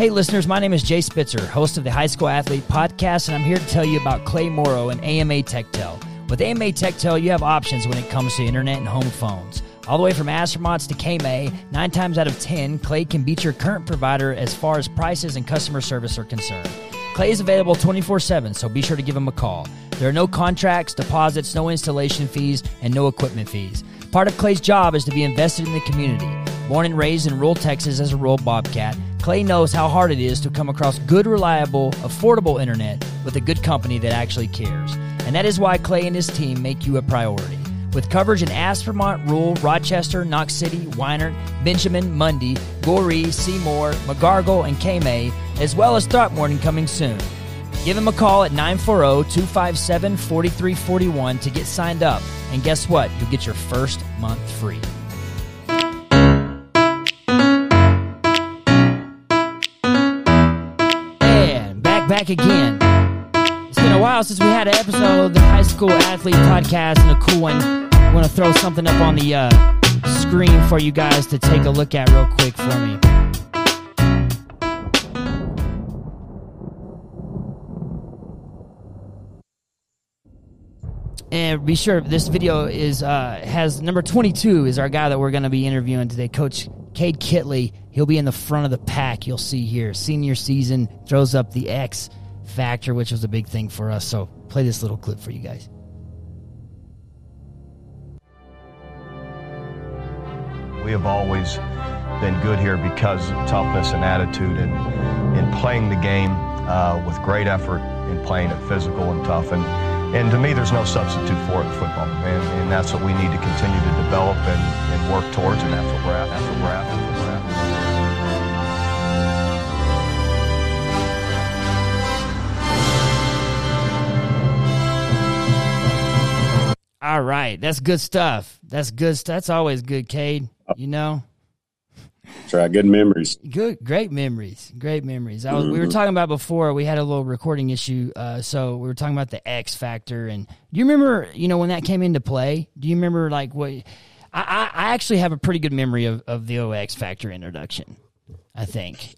Hey, listeners, my name is Jay Spitzer, host of the High School Athlete Podcast, and I'm here to tell you about Clay Morrow and AMA TechTel. With AMA TechTel, you have options when it comes to internet and home phones. All the way from Aspermont to Kamay, nine times out of 10, Clay can beat your current provider as far as prices and customer service are concerned. Clay is available 24 7, so be sure to give him a call. There are no contracts, deposits, no installation fees, and no equipment fees. Part of Clay's job is to be invested in the community. Born and raised in rural Texas as a Rule Bobcat, Clay knows how hard it is to come across good, reliable, affordable internet with a good company that actually cares. And that is why Clay and his team make you a priority. With coverage in Aspermont, Rule, Rochester, Knox City, Weinert, Benjamin, Munday, Goree, Seymour, Megargel, and Kamay, as well as Throckmorton coming soon. Give him a call at 940 257 4341 to get signed up. And guess what? You'll get your first month free. Again. It's been a while since we had an episode of the High School Athlete Podcast and a cool one. I want to throw something up on the uh, screen for you guys to take a look at real quick for me. And be sure this video is uh, has number 22 is our guy that we're going to be interviewing today, Coach Cade Kitley. He'll be in the front of the pack. You'll see here, senior season throws up the X factor, which was a big thing for us. So play this little clip for you guys. We have always been good here because of toughness and attitude and in playing the game uh, with great effort and playing it physical and tough. And, and to me, there's no substitute for it in football. And, and that's what we need to continue to develop and, and work towards, and that's what we're at. That's what we're at. All right, that's good stuff. That's good. That's always good, Cade. You know, Try good memories. good, great memories. Great memories. I was, We were talking about before. We had a little recording issue, uh, so we were talking about the X factor. And do you remember? You know, when that came into play, do you remember like what? I, I, I actually have a pretty good memory of, of the OX factor introduction. I think.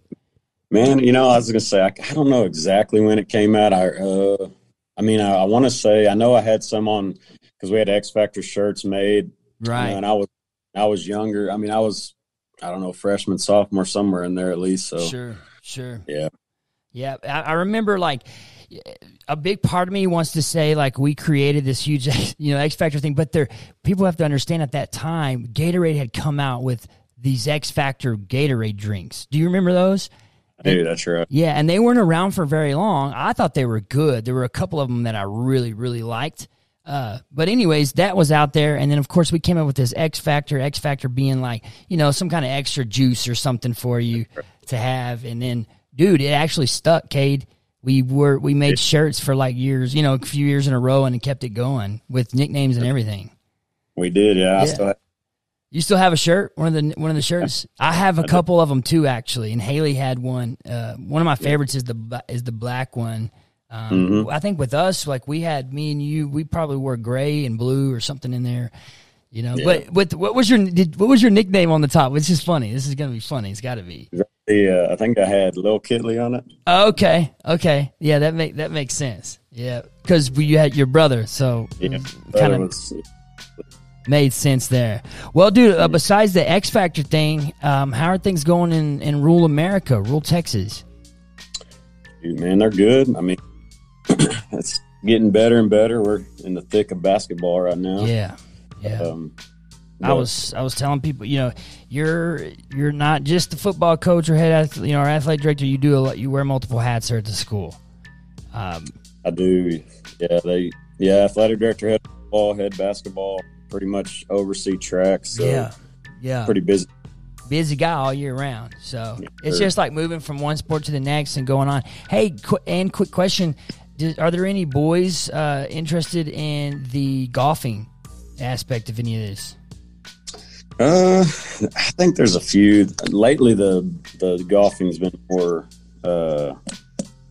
Man, you know, I was gonna say I, I don't know exactly when it came out. I, uh, I mean, I, I want to say I know I had some on because we had X Factor shirts made, you know, Right. and I was I was younger. I mean, I was I don't know freshman, sophomore, somewhere in there at least. So Sure. Sure. yeah, Yeah, I, I remember like a big part of me wants to say like we created this huge you know X Factor thing, but there people have to understand at that time Gatorade had come out with these X Factor Gatorade drinks. Do you remember those? dude, that's right. Yeah, and they weren't around for very long. I thought they were good. There were a couple of them that I really really liked. Uh, but anyways, that was out there, and then of course we came up with this X Factor. X Factor being like you know some kind of extra juice or something for you to have, and then dude, it actually stuck, Cade. We were we made shirts for like years, you know, a few years in a row, and it kept it going with nicknames and everything. We did. Yeah, I Yeah. still have, You still have a shirt? One of the one of the shirts. I have a couple of them too, actually. And Haley had one. Uh, one of my favorites is the is the black one. Um, Mm-hmm. I think with us, like we had me and you, we probably wore gray and blue or something in there. You know, but but what was your did, what was your nickname on the top? Which is funny. This is gonna be funny. It's got to be. the. Uh, I think I had Lil Kitley on it. Okay, okay, yeah, that make that makes sense. Yeah, because you had your brother, so Yeah, kind of made sense there. Well, dude, uh, besides the X Factor thing, um, how are things going in, in rural America, rural Texas? dude, man, they're good. I mean, it's getting better and better. We're in the thick of basketball right now. Yeah, yeah. Um, I was I was telling people, you know, you're you're not just the football coach or head athlete, you know, or athletic director. You do a lot. You wear multiple hats here at the school. Um, I do. Yeah, they. Yeah, athletic director, head ball, head basketball, pretty much oversee tracks. So yeah, yeah. pretty busy. busy guy all year round. So it's sure. just like moving from one sport to the next and going on. Hey, qu- and quick question: Did, Are there any boys uh, interested in the golfing aspect of any of this? Uh, I think there's a few. Lately, the the golfing's been more. Uh,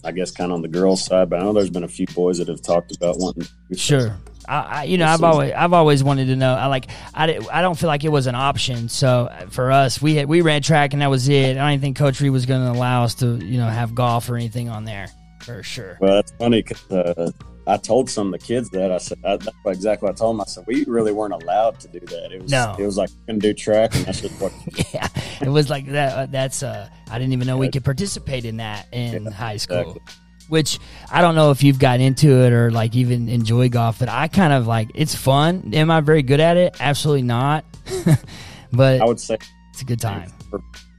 I guess kind of on the girls' side, but I know there's been a few boys that have talked about wanting. to. Sure, I, I you know, I've always I've always wanted to know. I like I, I don't feel like it was an option. So uh, for us, we had, we ran track and that was it. I don't think Coach Reed was going to allow us to you know have golf or anything on there for sure. Well, that's funny because uh, I told some of the kids that I said I, that's exactly what I told them. I said we really weren't allowed to do that. It was no. it was like gonna do track, and that's just what. yeah, it was like that. Uh, that's uh, I didn't even know we could participate in that in yeah, high school. Exactly. Which I don't know if you've gotten into it or like even enjoy golf, but I kind of like it's fun. Am I very good at it? Absolutely not. but I would say it's a good time.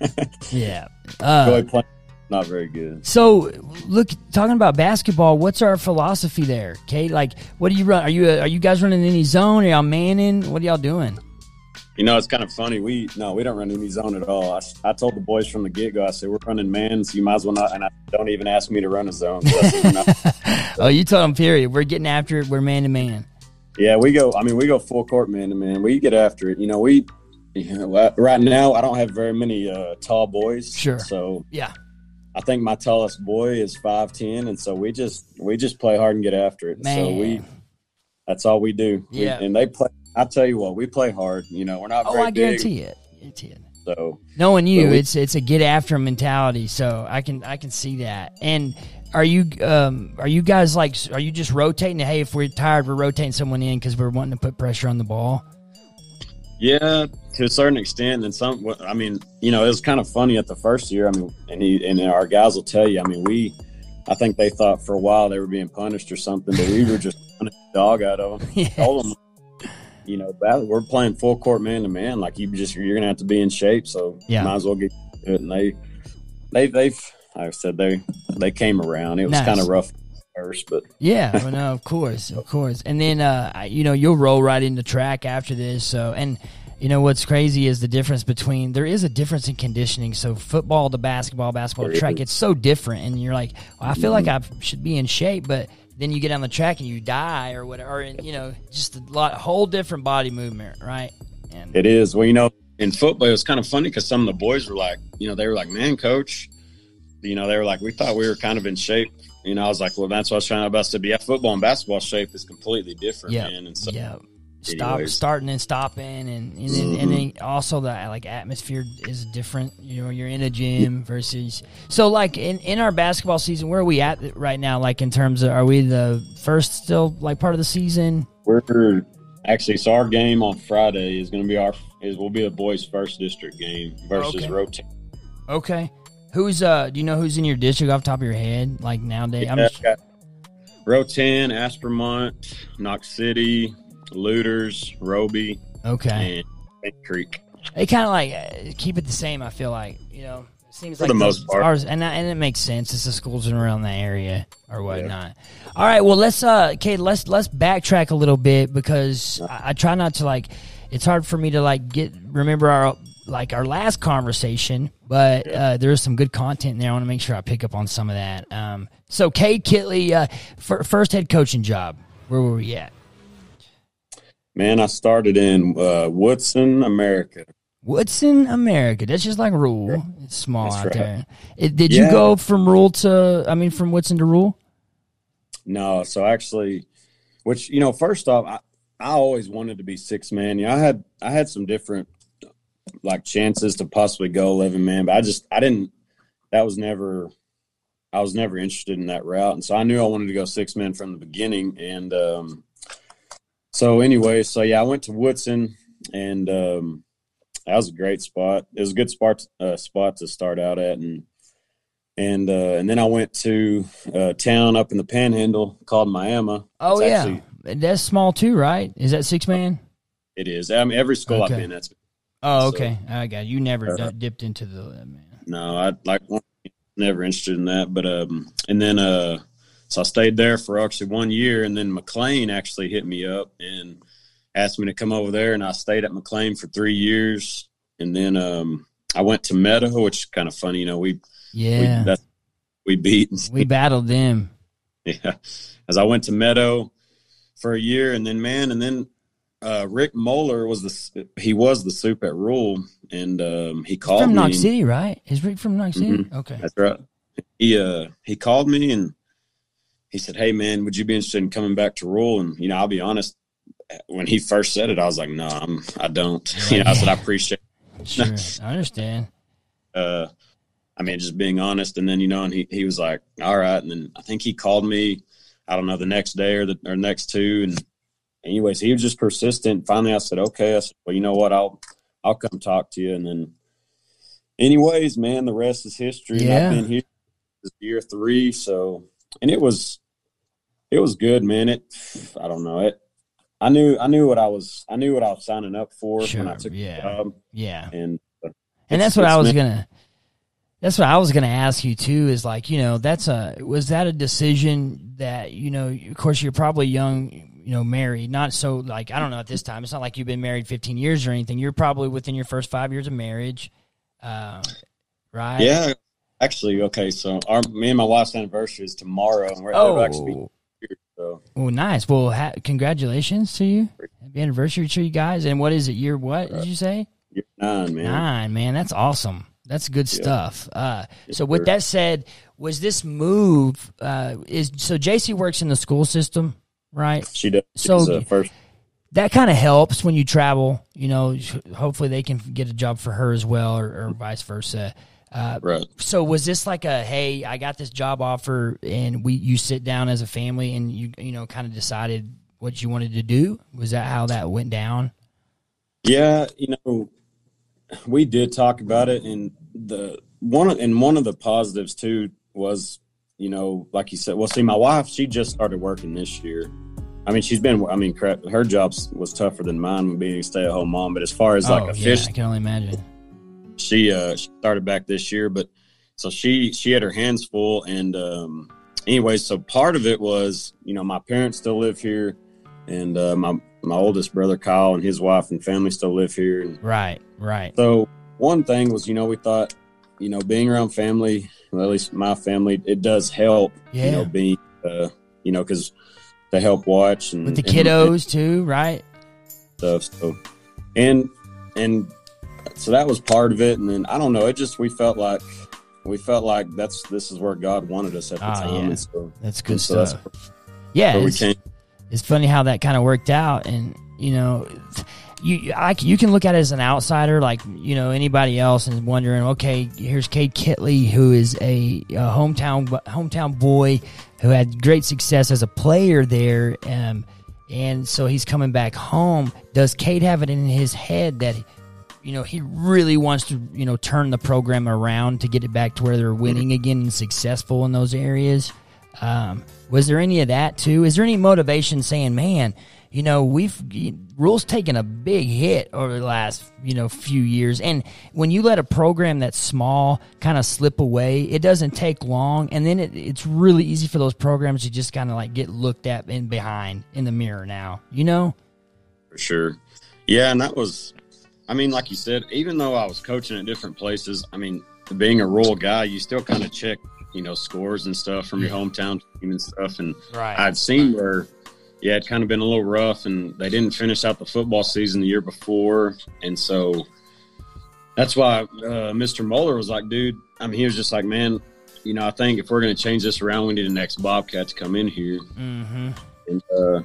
yeah. Uh, not very good. So, look, talking about basketball, what's our philosophy there? Okay, like, what do you run? Are you are you guys running any zone? Are y'all manning? What are y'all doing? You know, it's kind of funny. We no, we don't run any zone at all. I, I told the boys from the get go. I said we're running man, so you might as well not. And I don't even ask me to run a zone. oh, you told them. Period. We're getting after it. We're man to man. Yeah, we go. I mean, we go full court man to man. We get after it. You know, we. You know, right now, I don't have very many uh, tall boys. Sure. So yeah, I think my tallest boy is five ten, and so we just we just play hard and get after it. Man. So we that's all we do. Yeah, we, and they play. I tell you what, we play hard. You know, we're not. Oh, I guarantee big. it. Guarantee it. So knowing you, we, it's it's a get after mentality. So I can I can see that. And are you um are you guys like are you just rotating? Hey, if we're tired, we're rotating someone in because we're wanting to put pressure on the ball. Yeah, to a certain extent, and some. I mean, you know, it was kind of funny at the first year. I mean, and he and our guys will tell you. I mean, we, I think they thought for a while they were being punished or something, but we were just dog out of them. Yes. Told them, you know, we're playing full court man to man. Like you just you're gonna have to be in shape, so yeah. might as well get it. And they, they, they've. Like I said, they they came around. It was nice. kind of rough first, but yeah, well, no, of course, of course. And then uh, you know you'll roll right into track after this. So and you know what's crazy is the difference between there is a difference in conditioning. So football to basketball, basketball to track, it's so different. And you're like, well, I feel like mm-hmm. I should be in shape, but then you get on the track and you die or whatever. And you know, just a lot, whole different body movement, right? And it is. Well, you know, in football, it was kind of funny because some of the boys were like, you know, they were like, man, coach, you know, they were like, we thought we were kind of in shape you know, I was like, well, that's what I was trying to best to be. Yeah, football and basketball shape is completely different, yep. man. And so, yeah. Stop, anyways. starting and stopping, and and, then, mm-hmm. and then also the like atmosphere is different. You know, you're in a gym versus so like in in our basketball season, where are we at right now? Like in terms of, are we the first still like part of the season? We're actually so our game on Friday is going to be our is will be the boys' first district game versus okay. Rotan. Okay. Who's uh? Do you know who's in your district off top of your head? Like nowadays, yeah, I'm just... Rotan, Aspermont, Knox City, Lueders, Roby. Okay. And Creek. They kind of like uh, keep it the same. I feel like you know. It seems For like the most part, ours, and and it makes sense. It's the schools around the area or whatnot. Yeah. All right, well let's uh, Cade, let's let's backtrack a little bit because I, I try not to like. It's hard for me to like get remember our like our last conversation, but uh, there's some good content in there. I want to make sure I pick up on some of that. Um, so, Cade Kitley, uh, first head coaching job. Where were we at? Man, I started in uh, Woodson, America. Woodson, America. That's just like Rule. It's small That's out right. there. It, did Yeah. you go from Rule to? I mean, from Woodson to Rule? No, so actually, which you know, first off, I, I always wanted to be six man. You know, I had I had some different like chances to possibly go eleven man, but I just I didn't. That was never. I was never interested in that route, and so I knew I wanted to go six men from the beginning. And um, so anyway, so yeah, I went to Woodson, and um, that was a great spot. It was a good spot uh, spot to start out at, and and uh, and then I went to a town up in the Panhandle called Miami. Oh It's yeah, actually- that's small too, right? Is that six man? it is. I mean, every school Okay. I've been, that's Oh, So- okay. I got it. you. Never Uh, dipped into the man. no, I like never interested in that. But um, and then uh, so I stayed there for actually one year, and then McLean actually hit me up and asked me to come over there, and I stayed at McLean for three years, and then um, I went to Meadow, which is kind of funny, you know, we Yeah, we that's we beat we battled them. yeah, as I went to Meadow for a year, and then man, and then. Uh, Rick Moeller was the he was the soup at Rule, and um, he called From me. Knox City, right? Is Rick from Knox City? Mhm. Okay. That's right. He uh he called me and he said, "Hey man, would you be interested in coming back to Rule?" And you know, I'll be honest, when he first said it, I was like, "No, I'm, I don't." You know, I said, "I appreciate." Sure, I understand. Uh, I mean, just being honest, and then you know, and he he was like, "All right," and then I think he called me. I don't know the next day or the or next two, and anyways, he was just persistent. Finally, I said, "Okay," I said, "Well, you know what? I'll I'll come talk to you," and then, anyways, man, the rest is history. Yeah. I've been here this year three, so and it was it was good, man. It I don't know it. I knew I knew what I was I knew what I was signing up for Sure, when I took yeah. the job, Yeah. and uh, And that's what I was meant- gonna. That's what I was gonna ask you too. Is like you know that's a was that a decision that you know of course you're probably young you know married not so like I don't know at this time it's not like you've been married 15 years or anything you're probably within your first five years of marriage, uh, right? Yeah, actually, okay. So our me and my wife's anniversary is tomorrow, and we're they'll actually be Oh, well, nice. Well, ha- congratulations to you. Happy anniversary to you guys. And what is it? Year what did you say? year nine, man. Nine, man. That's awesome. That's good stuff. Uh, Yes, so with sir. that said, was this move uh, is so JC works in the school system, right? She does. So- uh, first. That kind of helps when you travel. You know, hopefully they can get a job for her as well, or, or vice versa. Uh, Right. so was this like a hey, I got this job offer, and we you sit down as a family and you you know kind of decided what you wanted to do? Was that how that went down? Yeah, you know, we did talk about it, and the one of- and one of the positives too was, you know, like you said. Well, see, my wife, she just started working this year. I mean, she's been. I mean, crap, her job was tougher than mine, being a stay-at-home mom. But as far as like oh, yeah, official, I can only imagine. She uh she started back this year but so she she had her hands full and um anyway so part of it was you know my parents still live here and uh my my oldest brother kyle and his wife and family still live here and Right, right. so one thing was you know we thought you know being around family well, at least my family it does help Yeah. you know being uh you know because they help watch and With the and- kiddos too, right? stuff. So, and and so that was part of it. And then I don't know. It just we felt like we felt like that's this is where God wanted us at the Ah, time. yeah. So, That's good and so stuff. that's yeah, where we it's, it's funny how that kind of worked out, and you know, you I, you can look at it as an outsider, like you know anybody else, and wondering, okay, here's Cade Kitley, who is a, a hometown hometown boy who had great success as a player there, um, and so he's coming back home. Does Cade have it in his head that? You know, he really wants to, you know, turn the program around to get it back to where they're winning again and successful in those areas. Um, was there any of that too? Is there any motivation saying, man, you know, we've rules taken a big hit over the last, you know, few years. And when you let a program that's small kind of slip away, it doesn't take long. And then it, it's really easy for those programs to just kind of like get looked at in behind in the mirror now, you know? for sure. Yeah, and that was, I mean, like you said, even though I was coaching at different places, I mean, being a rural guy, you still kind of check, you know, scores and stuff from your hometown team and stuff. And Right. I'd seen where, yeah, it kind of been a little rough, and they didn't finish out the football season the year before, and so that's why uh, Mr. Moeller was like, dude. I mean, he was just like, man, you know, I think if we're going to change this around, we need an ex Bobcat to come in here, mm-hmm. and uh,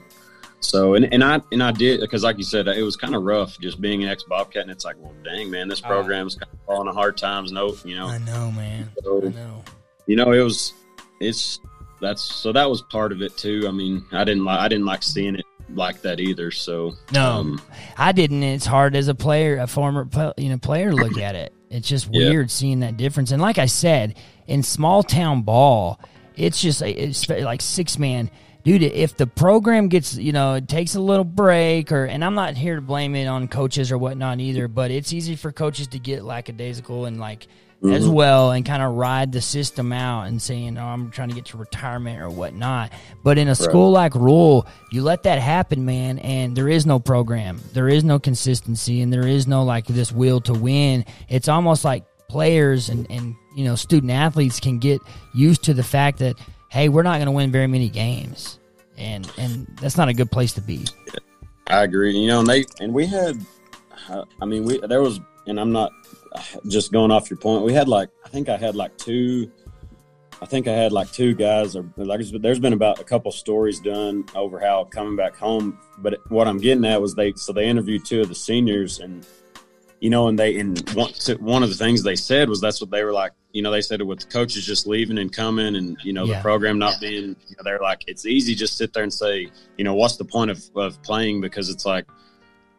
so and, and I and I did because, like you said, it was kind of rough just being an ex Bobcat, and it's like, well, dang, man, this Ah. program's kind of falling on a hard times. No, you know, I know, man. So- I know. you know, it was it's that's so that was part of it too. I mean, I didn't like I didn't like seeing it like that either. So No. um, I didn't. It's hard as a player, a former you know player, look at it. It's just Yeah. weird seeing that difference. And like I said, in small town ball, it's just it's like six man. Dude, if the program gets, you know, it takes a little break, or and I'm not here to blame it on coaches or whatnot either, but it's easy for coaches to get lackadaisical and like as mm-hmm. well and kind of ride the system out and saying, "Oh, I'm trying to get to retirement or whatnot." But in a school like Rule, you let that happen, man, and there is no program, there is no consistency, and there is no like this will to win. It's almost like players and and you know student athletes can get used to the fact that hey, we're not going to win very many games, and and that's not a good place to be. I agree. You know, and they and we had, I mean, we there was, and I'm not just going off your point. We had like I think I had like two, I think I had like two guys, or like there's been about a couple stories done over how coming back home. But what I'm getting at was they so they interviewed two of the seniors, and you know, and they and one, one of the things they said was that's what they were like. You know, they said it with the coaches just leaving and coming, and you know yeah. the program not being. You know, they're like it's easy just sit there and say, you know, what's the point of of playing because it's like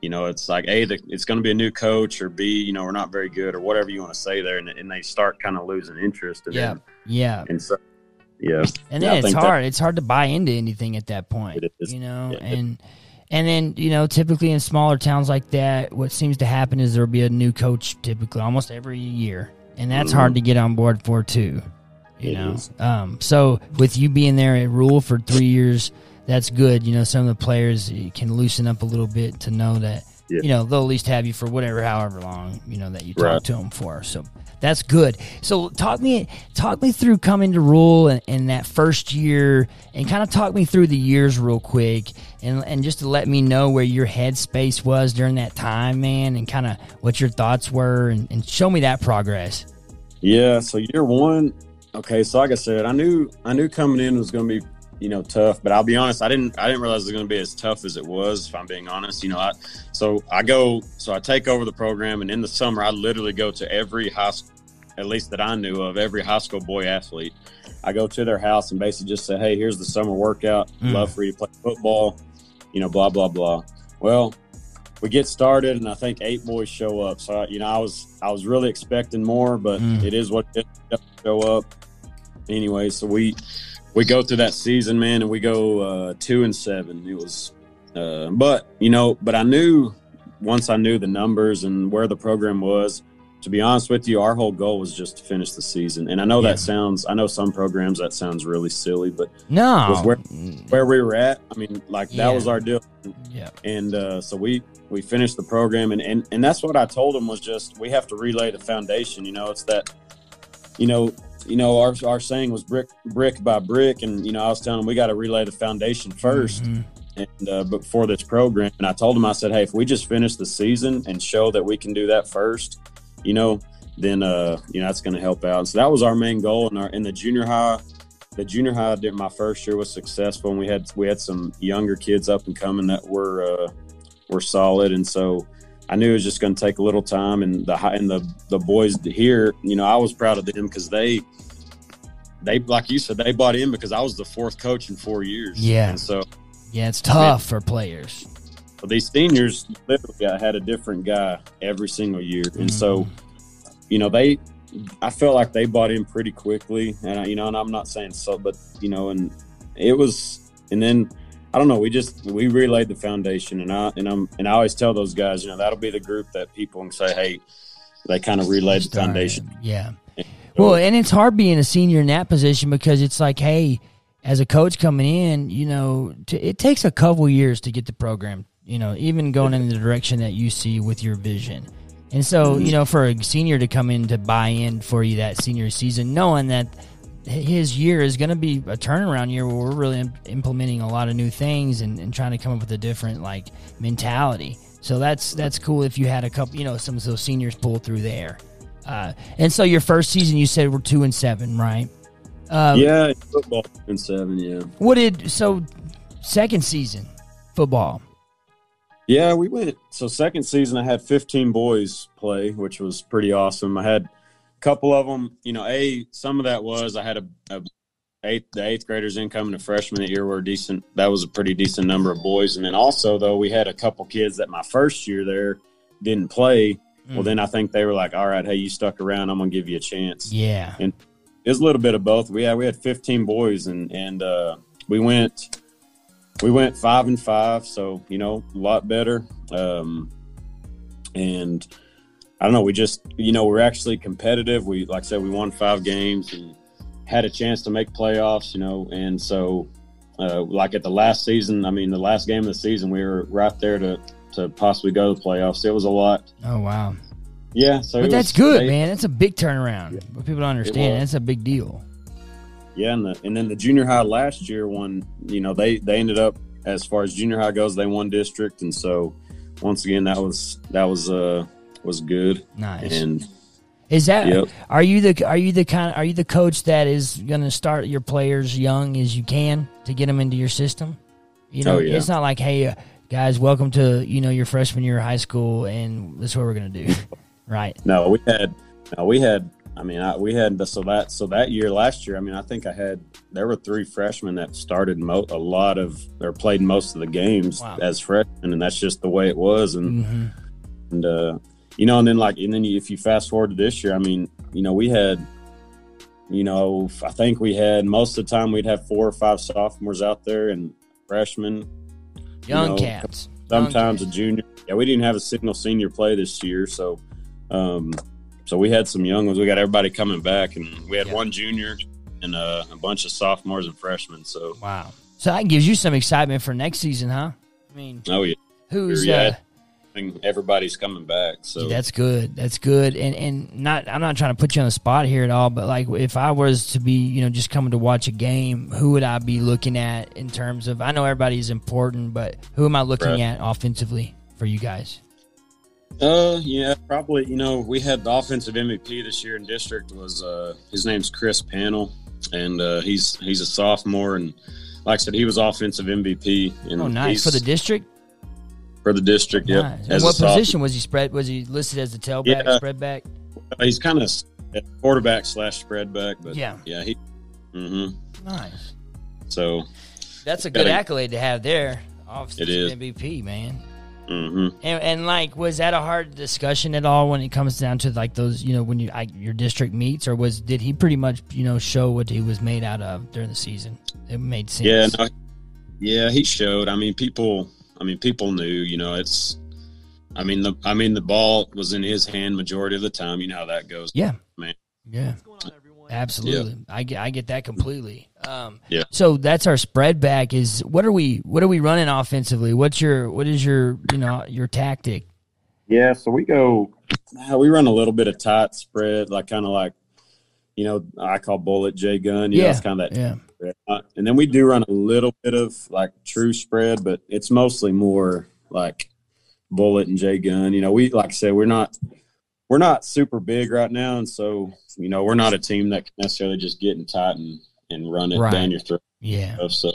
you know, it's like a the, it's going to be a new coach, or b you know we're not very good, or whatever you want to say there, and, and they start kind of losing interest. And yeah, yeah, and so yeah, and then yeah, it's hard. That, it's hard to buy into anything at that point, you know, yeah, and. And then, you know, typically in smaller towns like that, what seems to happen is there'll be a new coach typically almost every year. And that's mm-hmm. hard to get on board for, too. You it know, um, so with you being there at Rule for three years, that's good. You know, some of the players can loosen up a little bit to know that yeah. you know they'll at least have you for whatever, however long you know that you talk right. to them for. So that's good. So talk me talk me through coming to Rule and, and that first year, and kind of talk me through the years real quick, and and just to let me know where your headspace was during that time, man, and kind of what your thoughts were, and, and show me that progress. Yeah. So year one, okay. So like I said, I knew I knew coming in was going to be you know tough but i'll be honest i didn't i didn't realize it was going to be as tough as it was if i'm being honest you know i so i go so i take over the program and in the summer i literally go to every high school at least that i knew of every high school boy athlete i go to their house and basically just say hey here's the summer workout mm. love for you to play football you know blah blah blah well we get started and i think eight boys show up so you know i was i was really expecting more but mm. it is what it show up anyway so we we go through that season, man, and we go uh, two and seven. It was, uh, but you know, but I knew once I knew the numbers and where the program was. To be honest with you, our whole goal was just to finish the season. And I know yeah. that sounds, I know some programs that sounds really silly, but no, where where we were at. I mean, like yeah. that was our deal. Yeah. And uh, so we we finished the program, and, and and that's what I told them was just we have to relay the foundation. You know, it's that, you know, you know, our, our saying was brick brick by brick, and you know, I was telling them we got to relay the foundation 1st mm-hmm. and uh, before this program. And I told them, I said, hey, if we just finish the season and show that we can do that first, you know, then uh, you know that's going to help out. And so that was our main goal. In our in the junior high, the junior high did my first year was successful, and we had we had some younger kids up and coming that were uh, were solid, and so I knew it was just going to take a little time, and the and the the boys here, you know, I was proud of them because they they like you said they bought in because I was the fourth coach in four years. Yeah, and so yeah, it's tough I mean, for players. But these seniors literally I had a different guy every single year, and mm. so you know they. I felt like they bought in pretty quickly, and I, you know, and I'm not saying so, but you know, and it was, and then I don't know. We just we relayed the foundation, and I and I'm and I always tell those guys, you know, that'll be the group that people can say, hey, they kind of relayed the foundation. Yeah. Well, and it's hard being a senior in that position because it's like, hey, as a coach coming in, you know, it takes a couple years to get the program, you know, even going in the direction that you see with your vision. And so, mm-hmm. you know, for a senior to come in to buy in for you that senior season, knowing that his year is going to be a turnaround year where we're really implementing a lot of new things and, and trying to come up with a different like mentality. So that's that's cool if you had a couple, you know, some of those seniors pull through there. Uh, and so your first season, you said we're two and seven, right? Um, yeah, football and seven. Yeah. What did so second season football? Yeah, we went. So second season, I had 15 boys play, which was pretty awesome. I had couple of them, you know, a some of that was I had a, a eighth the eighth graders incoming to freshman that year were decent. That was a pretty decent number of boys, and then also though we had a couple kids that my first year there didn't play. Mm. Well, then I think they were like, "All right, hey, you stuck around. I'm gonna give you a chance." Yeah, and it was a little bit of both. We had we had 15 boys, and and uh, we went we went five and five, so you know a lot better. Um, and I don't know. We just, you know, we're actually competitive. We, like I said, we won five games and had a chance to make playoffs, you know, and so, uh, like at the last season, I mean, the last game of the season, we were right there to to possibly go to the playoffs. It was a lot. Oh wow. Yeah. So, but that's was, good, they, man. That's a big turnaround. Yeah, but people don't understand. That's a big deal. Yeah, and the, and then the junior high last year won. You know, they they ended up as far as junior high goes, they won district, and so once again, that was that was uh was good. Nice. And Is that Yep. are you the are you the kind are you the coach that is going to start your players young as you can to get them into your system? You know, Oh, yeah. it's not like hey uh, guys, welcome to you know your freshman year of high school, and this is what we're going to do, right? No, we had, no, we had. I mean, I, we had so that so that year last year. I mean, I think I had there were three freshmen that started mo- a lot of or played most of the games Wow. as freshmen, and that's just the way it was. And hmm and uh, you know, and then like, and then you, if you fast forward to this year, I mean, you know, we had, you know, I think we had most of the time we'd have four or five sophomores out there and freshmen, Young know, cats. Young sometimes a junior. Yeah, we didn't have a single senior play this year, so um, so we had some young ones. We got everybody coming back, and we had Yeah. one junior and uh, a bunch of sophomores and freshmen. So, Wow. So that gives you some excitement for next season, huh? I mean, oh yeah, who's Yeah. uh, Think everybody's coming back. So That's good. That's good. And and not I'm not trying to put you on the spot here at all, but like if I was to be, you know, just coming to watch a game, who would I be looking at in terms of I know everybody's important, but who am I looking Right. at offensively for you guys? Uh, yeah, probably. You know, we had the offensive MVP this year in district was uh his name's Chris Panel, and uh, he's he's a sophomore, and like I said, he was offensive MVP. And Oh, nice for the district. For the district. Yeah. Nice. And what position was he spread? Was he listed as the tailback, Yeah. spread back? He's kind of quarterback slash spread back, but Yeah. yeah, he. hmm Nice. So, That's a good Gotta- accolade to have there. Offensive It is. MVP, man. hmm And, and like, was that a hard discussion at all when it comes down to like those, you know, when you like, your district meets, or was did he pretty much, you know, show what he was made out of during the season? It made sense. yeah, no, yeah, he showed. I mean, people. I mean, people knew. You know, it's. I mean the. I mean the ball was in his hand majority of the time. You know how that goes. yeah, Man. yeah, absolutely. I get, I get that completely. Um, Yeah. So that's our spread back. Is what are we, what are we running offensively? What's your, what is your, you know, your tactic? Yeah, so we go. We run a little bit of tight spread, like kind of like, you know, I call bullet J gun. You know, Yeah, it's kind of that. Yeah. Spread. Uh, And then we do run a little bit of like true spread, but it's mostly more like bullet and J gun. You know, we like I said, we're not we're not super big right now, and so you know, we're not a team that can necessarily just get in tight and and run it Right. down your throat. Yeah. So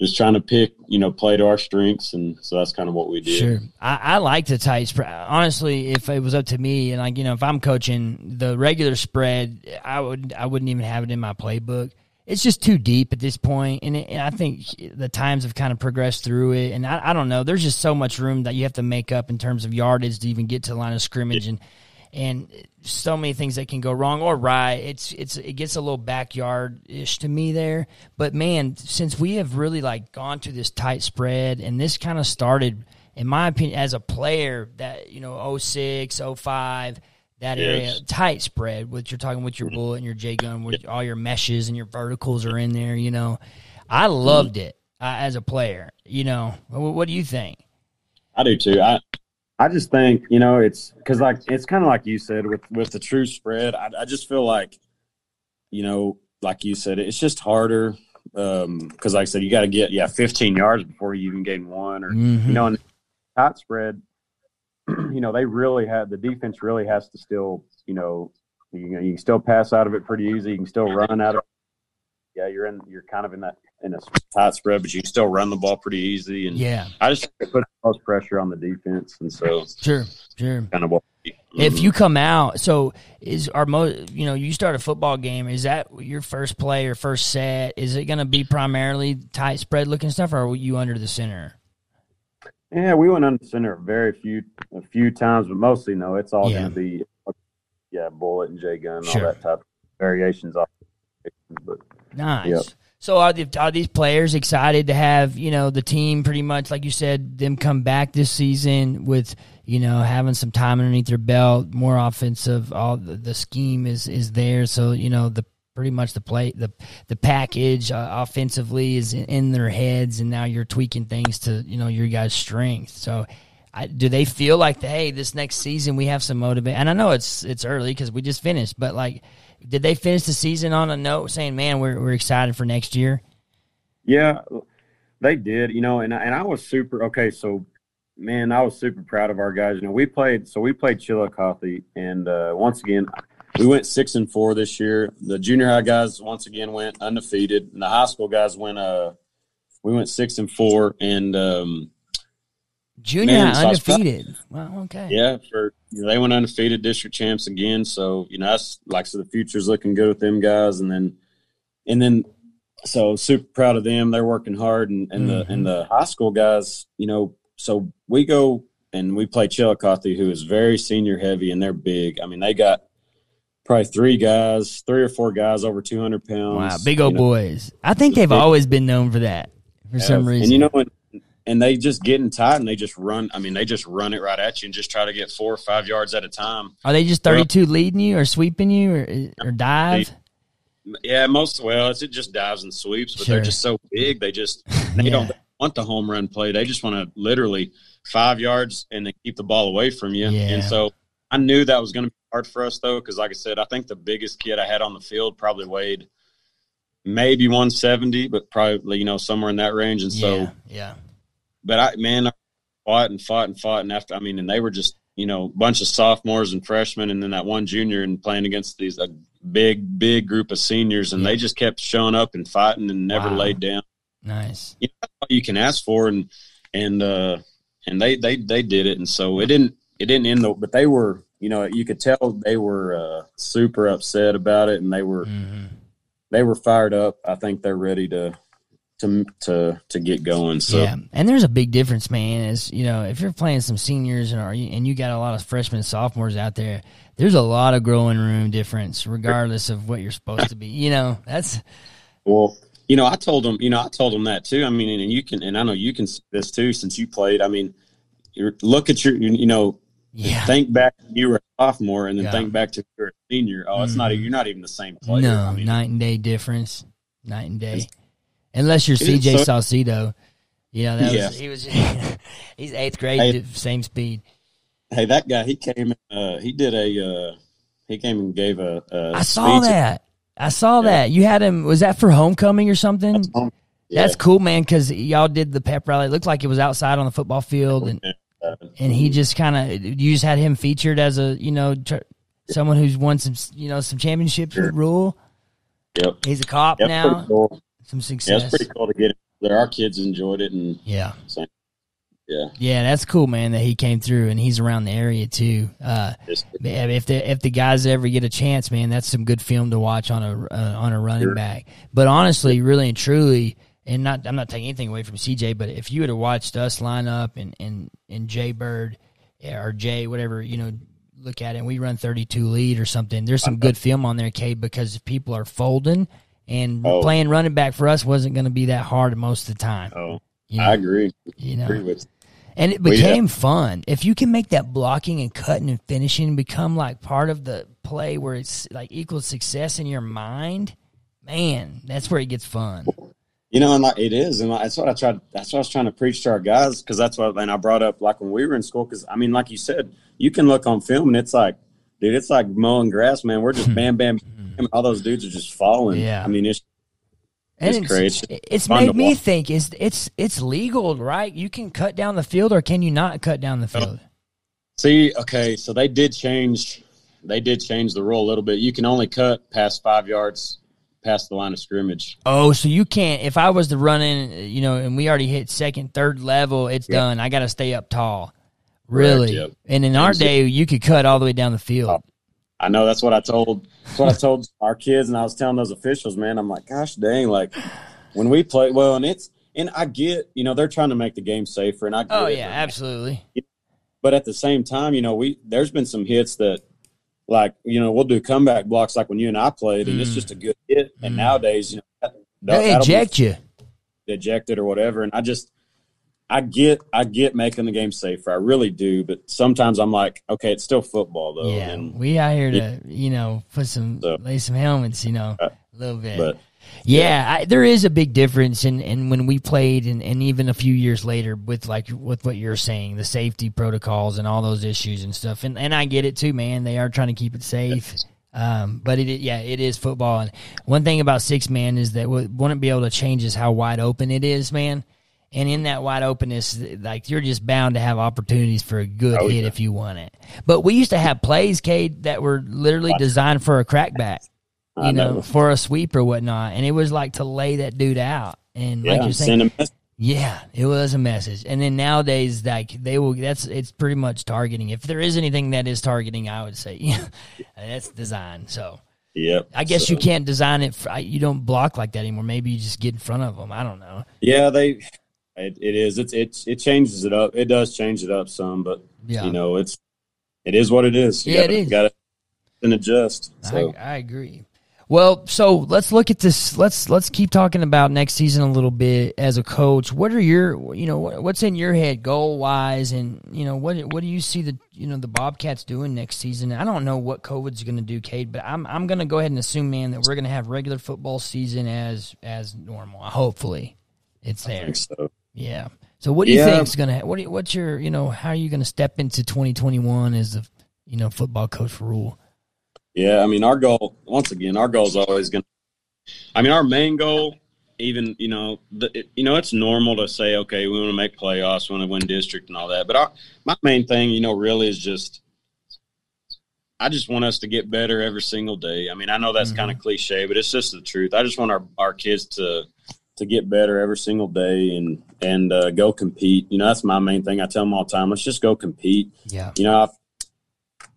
just trying to pick, you know, play to our strengths, and so that's kind of what we did. Sure, I, I like the tight spread. Honestly, if it was up to me, and like you know, if I'm coaching the regular spread, I would I wouldn't even have it in my playbook. It's just too deep at this point, and, it, and I think the times have kind of progressed through it. And I, I don't know. There's just so much room that you have to make up in terms of yardage to even get to the line of scrimmage, and and so many things that can go wrong or right. It's it's it gets a little backyard ish to me there. But man, since we have really like gone to this tight spread, and this kind of started, in my opinion, as a player that you know 06, 05, that area Yes. tight spread. what you're talking with your bullet and your J gun, with all your meshes and your verticals are in there. You know, I loved it uh, as a player. You know, what, what do you think? I do too. I I just think you know it's because like it's kind of like you said with with the true spread. I, I just feel like you know, like you said, it's just harder because, like I said, you got to get yeah 15 yards before you even gain one, or Mhm. you know, the tight spread, you know, they really have the defense really has to still you know you know you can still pass out of it pretty easy. You can still run out of yeah you're in you're kind of in that in a tight spread, but you can still run the ball pretty easy and. Yeah, I just put most pressure on the defense, and so sure, sure. kind of what. If you come out, so is our mo? You know, you start a football game. Is that your first play or first set? Is it going to be primarily tight spread looking stuff, or are you under the center? Yeah, we went under center a very few a few times, but mostly no. It's all Yeah. going to be yeah, bullet and J gun, Sure. all that type of variations. Off, but Nice. Yep. So are the, are these players excited to have you know the team pretty much like you said them come back this season with you know having some time underneath their belt, more offensive. All the, the scheme is is there, so you know the pretty much the play the the package uh, offensively is in, in their heads, and now you're tweaking things to you know your guys' strength. So. I, do they feel like hey this next season we have some motivation and i know it's it's early because we just finished but like did they finish the season on a note saying man we're, we're excited for next year yeah, they did, you know, and and I was super okay. So man, I was super proud of our guys. You know, we played so we played Chillicothe, and uh, once again, we went six and four this year. The junior high guys once again went undefeated, and the high school guys went uh we went six and four, and um, junior man, high undefeated. Well, okay, yeah, for you know, they went undefeated, district champs again. So you know, that's like so the future's looking good with them guys, and then and then so super proud of them. They're working hard, and, and mm-hmm. the and the high school guys, you know, so we go and we play Chillicothe, who is very senior heavy, and they're big. I mean, they got probably three guys, three or four guys over 200 pounds. Wow, big old you know. boys. I think they've always been known for that for yeah. some reason. And you know, and, and they just get in tight and they just run. I mean, they just run it right at you and just try to get four or five yards at a time. Are they just 32 well, leading you or sweeping you or, or dive? yeah, most well, it's it just dives and sweeps, but sure. they're just so big. They just they yeah. don't want the home run play. They just want to literally five yards and they keep the ball away from you. Yeah. And so I knew that was going to be hard for us though, because like I said, I think the biggest kid I had on the field probably weighed maybe 170, but probably you know somewhere in that range. And so yeah, yeah. But I man, I fought and fought and fought, and after I mean, and they were just you know a bunch of sophomores and freshmen, and then that one junior, and playing against these a big big group of seniors, and yeah. they just kept showing up and fighting and never wow. laid down. Nice. You know, you can ask for, and and uh and they they they did it, and so it didn't it didn't end though, but they were you know you could tell they were uh, super upset about it, and they were mm-hmm. they were fired up. I think they're ready to to to to get going. So yeah, and there's a big difference, man. Is you know if you're playing some seniors and are you, and you got a lot of freshmen and sophomores out there, there's a lot of growing room difference, regardless of what you're supposed to be. You know that's well. You know, I told them. You know, I told them that too. I mean, and you can, and I know you can see this too, since you played. I mean, look at your, you know, yeah. think back you were a sophomore, and then yeah. think back to you're a senior. Oh, it's mm. not. You're not even the same player. No, I mean, night and day difference. Night and day. Unless you're CJ so, Salcido. You know, that yeah. was, he was he's eighth grade, hey, same speed. Hey, that guy, he came. Uh, he did a. Uh, he came and gave a. a I saw that. I saw yeah. that. You had him. Was that for homecoming or something? That's, home, yeah. That's cool, man. Because y'all did the pep rally. It looked like it was outside on the football field, and and he just kind of. You just had him featured as a you know tr- someone who's won some you know some championships sure. with Rule. Yep. He's a cop yep, now. Cool some success. Yeah, it's pretty cool to get it. There, our kids enjoyed it, and yeah, so, yeah, yeah, that's cool, man. That he came through, and he's around the area too. Uh, if the if the guys ever get a chance, man, that's some good film to watch on a uh, on a running sure. back. But honestly, really and truly, and not I'm not taking anything away from CJ, but if you would have watched us line up and and and Jay Bird eh, or Jay, whatever you know, look at it, and we run 32 lead or something. There's some good film on there, Cade, because people are folding and oh. playing running back for us wasn't going to be that hard most of the time. Oh, you know? I agree. You know, agree with. And it became fun. If you can make that blocking and cutting and finishing become like part of the play where it's like equal success in your mind, man, that's where it gets fun. You know, and like it is, and that's what I tried. That's what I was trying to preach to our guys because that's what. And I brought up like when we were in school because I mean, like you said, you can look on film and it's like, dude, it's like mowing grass, man. We're just hmm. bam, bam, all those dudes are just falling. Yeah, I mean it's it's, it's crazy. It's, it's made me think is it's it's legal, right? You can cut down the field, or can you not cut down the field? See, okay, so they did change. They did change the rule a little bit. You can only cut past five yards past the line of scrimmage. Oh, so you can't. If I was to run in, you know, and we already hit second, third level, it's yep. done. I got to stay up tall. Really? Correct, yep. And in our day, you could cut all the way down the field. Oh, I know that's what I told. That's what I told our kids, and I was telling those officials, man. I'm like, gosh dang, like when we play well, and it's and I get, you know, they're trying to make the game safer, and I oh yeah, it, absolutely. But at the same time, you know, we there's been some hits that, like, you know, we'll do comeback blocks like when you and I played, and mm. it's just a good hit. And mm. nowadays, you know, that, they eject you, ejected or whatever, and I just I get I get making the game safer. I really do, but sometimes I'm like, okay, it's still football though. Yeah, and, we out here to you know put some so, lay some helmets, you know, uh, a little bit. But, yeah. I, there is a big difference and in when we played, and, and even a few years later with like with what you're saying, the safety protocols and all those issues and stuff. And and I get it too, man. They are trying to keep it safe. Um, but it, yeah, it is football. And one thing about six man is that what wouldn't be able to change is how wide open it is, man And in that wide openness, like you're just bound to have opportunities for a good Oh, hit yeah. if you want it. But we used to have plays, Cade, that were literally designed for a crackback, you I know, know. for a sweep or whatnot. And it was like to lay that dude out. And like Yeah, you're saying, send a message. yeah, it was a message. And then nowadays, like they will, that's it's pretty much targeting. If there is anything that is targeting, I would say, yeah, that's design. So Yep. I guess So, you can't design it. For, you don't block like that anymore. Maybe you just get in front of them. I don't know. Yeah, they. It, it is. It's it's it changes it up. It does change it up some, but Yeah, you know, it's it is what it is. You Yeah, gotta, it is. Got to and adjust. So I, I agree. Well, so let's look at this. Let's let's keep talking about next season a little bit as a coach. What are your you know what's in your head goal wise, and you know what what do you see the you know the Bobcats doing next season? I don't know what COVID's going to do, Cade, but I'm I'm going to go ahead and assume, man, that we're going to have regular football season as as normal. Hopefully, it's I there. think so. Yeah. So what do you Yeah. think's going to what do you, what's your you know how are you going to step into 2021 as the you know football coach for Rule? Yeah, I mean, our goal once again, our goal is always going. to I mean, our main goal, even you know, the, it, you know, it's normal to say, okay, we want to make playoffs, we want to win district and all that. But our my main thing, you know, really is just, I just want us to get better every single day. I mean, I know that's kind of cliche, but it's just the truth. I just want our our kids to to get better every single day and and uh, go compete. You know, that's my main thing. I tell them all the time, let's just go compete Yeah. you know,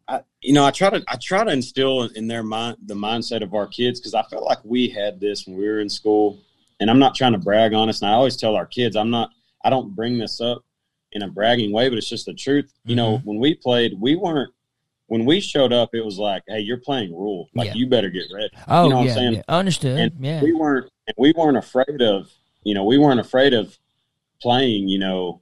I, you know, I try to I try to instill in their mind the mindset of our kids because I felt like we had this when we were in school, and I'm not trying to brag on us. And I always tell our kids, I'm not, I don't bring this up in a bragging way, but it's just the truth. You know, mm-hmm. when we played, we weren't. When we showed up, it was like, "Hey, you're playing rule. Like Yeah. you better get ready." Oh you know what yeah, I'm saying? yeah. understood. and yeah, we weren't and we weren't afraid of you know we weren't afraid of playing you know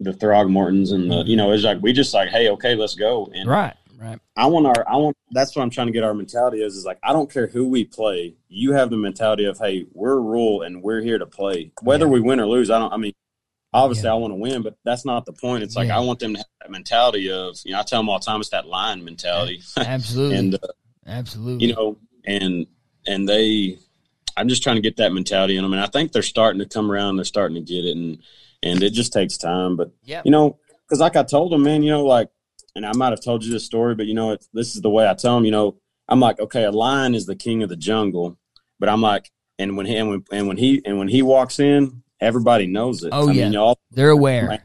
the Throckmortons and the mm-hmm. you know it's like we just like hey okay let's go and right, right. I want our I want that's what I'm trying to get our mentality is is like I don't care who we play you have the mentality of hey we're rule and we're here to play whether Yeah. we win or lose I don't I mean obviously Yeah. I want to win but that's not the point it's like Yeah. I want them to have that mentality of you know I tell them all the time it's that line mentality Absolutely, and uh, absolutely. you know, and and they, I'm just trying to get that mentality in them, and I think they're starting to come around. They're starting to get it, and and it just takes time. But yeah, you know, because like I told them, man, you know, like, and I might have told you this story, but you know, it's, this is the way I tell them. You know, I'm like, okay, a lion is the king of the jungle, but I'm like, and when he and when, and when he and when he walks in, everybody knows it. Oh, I yeah. mean, y'all, they're aware. Right.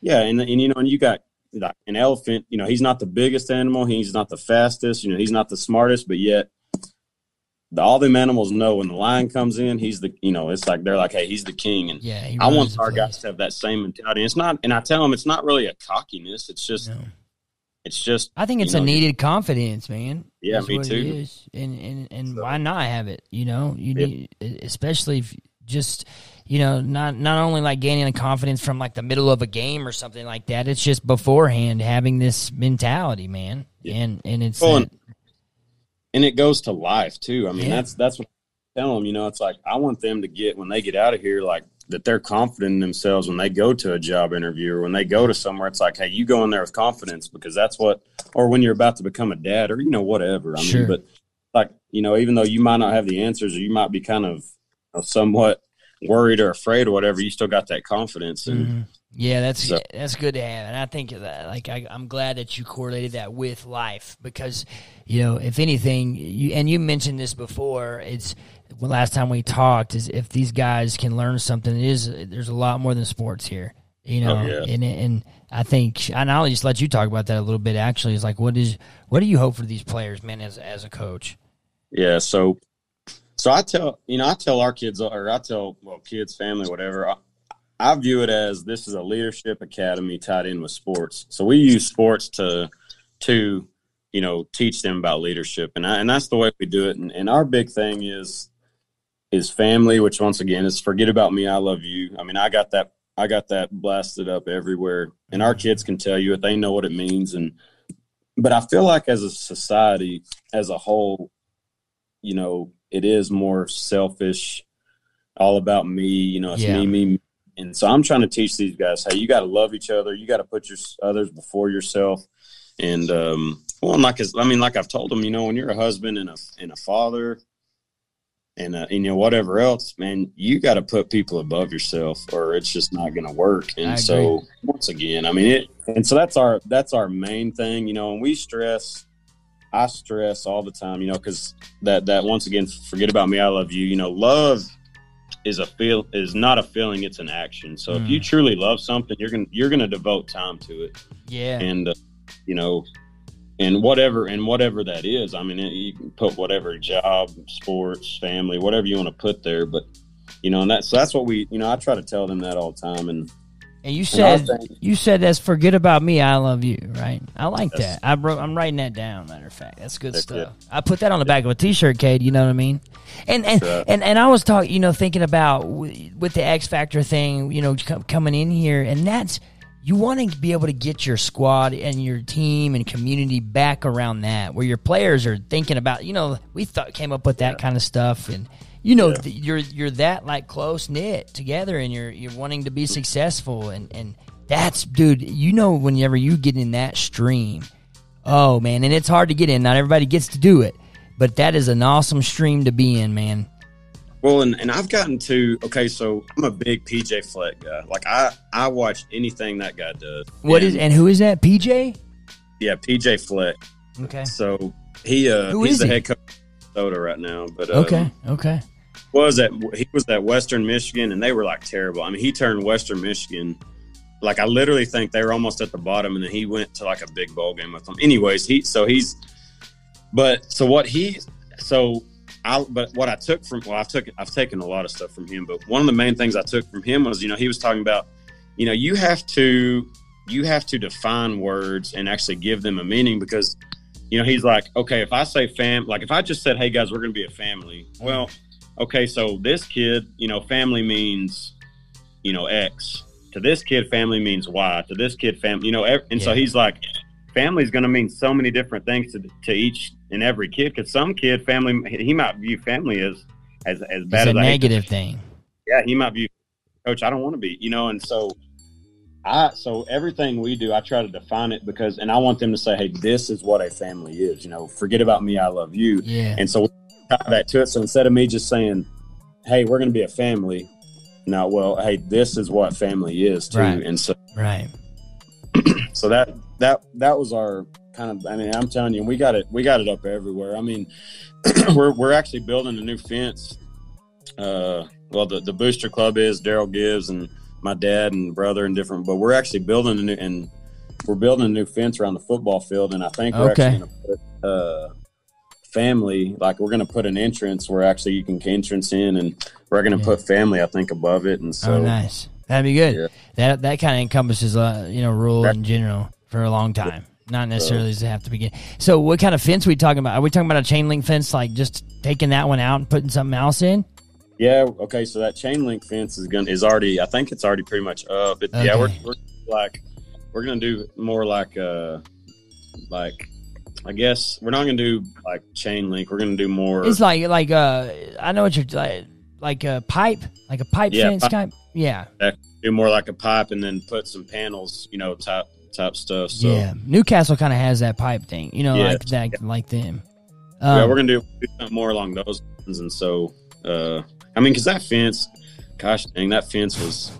yeah, and and you know, and you got like an elephant. You know, he's not the biggest animal. He's not the fastest. You know, he's not the smartest, but yet the, all them animals know when the lion comes in, he's the. You know, it's like they're like, hey, he's the king, and Yeah, I want our place. guys to have that same mentality. It's not, and I tell them it's not really a cockiness. It's just, No. It's just. I think it's you a needed confidence, man. Yeah, That's me what too. It is. And and and So- why not have it? You know, you Yeah. need, especially if just you know not not only like gaining the confidence from like the middle of a game or something like that. It's just beforehand having this mentality, man. Yeah. And and it's Well, that- and it goes to life too. I mean, Yeah. that's that's what I tell them. You know, it's like I want them to get when they get out of here, like that they're confident in themselves when they go to a job interview or when they go to somewhere. It's like, hey, you go in there with confidence because that's what, or when you're about to become a dad or you know whatever. I Sure. mean, but like you know, even though you might not have the answers or you might be kind of you know, somewhat worried or afraid or whatever, you still got that confidence and. Mhm. Yeah, that's So- that's good to have, and I think that like I, I'm glad that you correlated that with life because you know if anything, you and you mentioned this before. It's last time we talked is if these guys can learn something, it is there's a lot more than sports here, you oh, know. Oh, yeah. And and I think and I'll just let you talk about that a little bit. Actually, is like what is what do you hope for these players, man, as as a coach? Yeah, so so I tell you know I tell our kids or I tell well kids family whatever I, I view it as this is a leadership academy tied in with sports. So we use sports to to you know teach them about leadership and I, and that's the way we do it. And, and our big thing is is family, which once again is forget about me, I love you. I mean I got that I got that blasted up everywhere, and our kids can tell you it. They know what it means and. But I feel like as a society, as a whole, you know, it is more selfish, all about me. You know, it's Yeah. me, me, me. And so I'm trying to teach these guys, hey, you got to love each other. You got to put your others before yourself. And um, well, like I mean, like I've told them, you know, when you're a husband and a and a father, and uh, you know whatever else, man, you got to put people above yourself, or it's just not going to work. And so once again, I mean it, and so that's our that's our main thing, you know. And we stress, I stress all the time, you know, because that that once again, forget about me, I love you. You know, love is a feel is not a feeling; it's an action. So mm. if you mm. truly love something, you're gonna you're gonna devote time to it. Yeah, and uh, you know and whatever and whatever that is i mean you can put whatever job sports family whatever you want to put there but you know and that's so that's what we you know i try to tell them that all the time and and you said and you said that's forget about me i love you right? I like that. I wrote, i'm writing that down matter of fact. That's good stuff. I put that on the back of a t-shirt Cade you know what i mean? And and, sure. and and i was talking you know thinking about with the x factor thing you know coming in here and that's you want to be able to get your squad and your team and community back around that where your players are thinking about you know we thought came up with that yeah. kind of stuff and you know yeah. you're you're that like close knit together and you're you're wanting to be successful and and that's dude you know whenever you get in that stream oh man and it's hard to get in not everybody gets to do it but that is an awesome stream to be in man well, and, and I've gotten to okay, so I'm a big PJ Fleck guy. Like I I watch anything that guy does. What and, is and who is that? PJ? Yeah, PJ Fleck. Okay. So he uh who he's the he? head coach of Soda right now. But um, okay, okay. Was that he was at Western Michigan and they were like terrible. I mean, he turned Western Michigan like I literally think they were almost at the bottom, and then he went to like a big bowl game with them. Anyways, he so he's, but so what he so I, but what I took from well, I've took I've taken a lot of stuff from him, but one of the main things I took from him was you know he was talking about you know you have to you have to define words and actually give them a meaning because you know he's like okay if I say fam like if I just said hey guys we're going to be a family well okay so this kid you know family means you know X to this kid family means Y to this kid family you know and yeah. so he's like family is going to mean so many different things to, to each and every kid because some kid family he might view family as as as bad it's as a negative thing. Yeah he might view coach i don't want to be you know and so i so everything we do i try to define it because and i want them to say hey this is what a family is you know forget about me i love you. Yeah. And so tie that to it. So instead of me just saying hey we're going to be a family now well hey this is what family is too right. and so right. so that that that was our kind of I mean I'm telling you we got it we got it up everywhere. I mean we're we're actually building a new fence. Uh, well the the booster club is Daryl Gibbs and my dad and brother and different, but we're actually building a new and we're building a new fence around the football field, and I think we're okay. actually going to put uh, family like we're going to put an entrance where actually you can entrance in, and we're going to yeah. put family I think above it, and so oh, nice. That'd be good. Yeah. That that kind of encompasses uh, you know rule in general for a long time. Not necessarily does it have to begin. So, what kind of fence are we talking about? Are we talking about a chain link fence, like just taking that one out and putting something else in? Yeah. Okay. So that chain link fence is gonna is already. I think it's already pretty much up. It, okay. Yeah. We're, we're like we're gonna do more like uh like I guess we're not gonna do like chain link. We're gonna do more. It's like like uh I know what you're like like a pipe like a pipe yeah, fence pipe. type. Yeah. Do more like a pipe and then put some panels. You know, top type stuff. So. Yeah, Newcastle kind of has that pipe thing, you know, like that, yeah. like them. Um, yeah, we're gonna do, more along those lines, and so uh, I mean, because that fence, gosh dang, that fence was.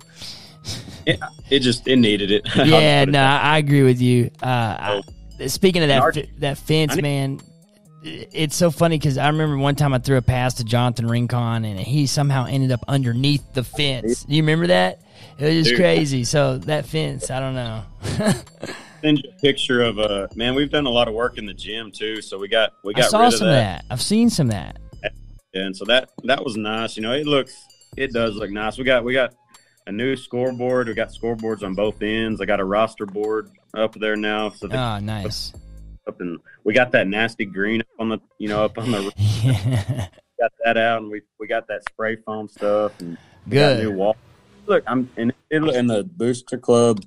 It, it just it needed it. Yeah, no, I agree with you. Uh, I, speaking of that that fence, man, it's so funny because I remember one time I threw a pass to Jonathan Rincon and he somehow ended up underneath the fence. Do you remember that? It was just Dude. crazy. So that fence, I don't know. Send you a picture of a uh, man. We've done a lot of work in the gym too, so we got we got. I saw some of that. that. I've seen some of that. And so that that was nice. You know, it looks it does look nice. We got we got a new scoreboard. We got scoreboards on both ends. I got a roster board up there now. So the, oh, nice. Up and we got that nasty green up on the you know up on the. yeah. got that out, and we we got that spray foam stuff and good new wall look, I'm in in the booster club.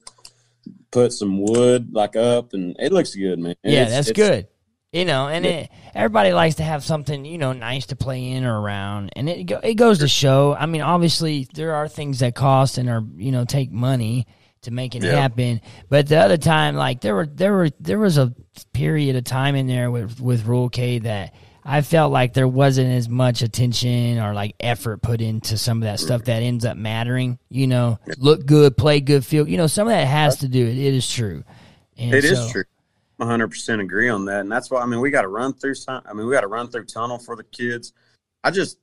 Put some wood like up, and it looks good, man. yeah, it's, that's it's, good. You know, and it, everybody likes to have something you know nice to play in or around, and it it goes to show. I mean, obviously there are things that cost and are you know take money to make it yeah. happen. But the other time, like there were there were there was a period of time in there with with Rule K that I felt like there wasn't as much attention or like effort put into some of that stuff that ends up mattering. You know, look good, play good, feel. You know, some of that has to do. It, it is true. And it so, is true. 100% agree on that. And that's why, I mean, we got to run through some, I mean, we got to run through tunnel for the kids. I just,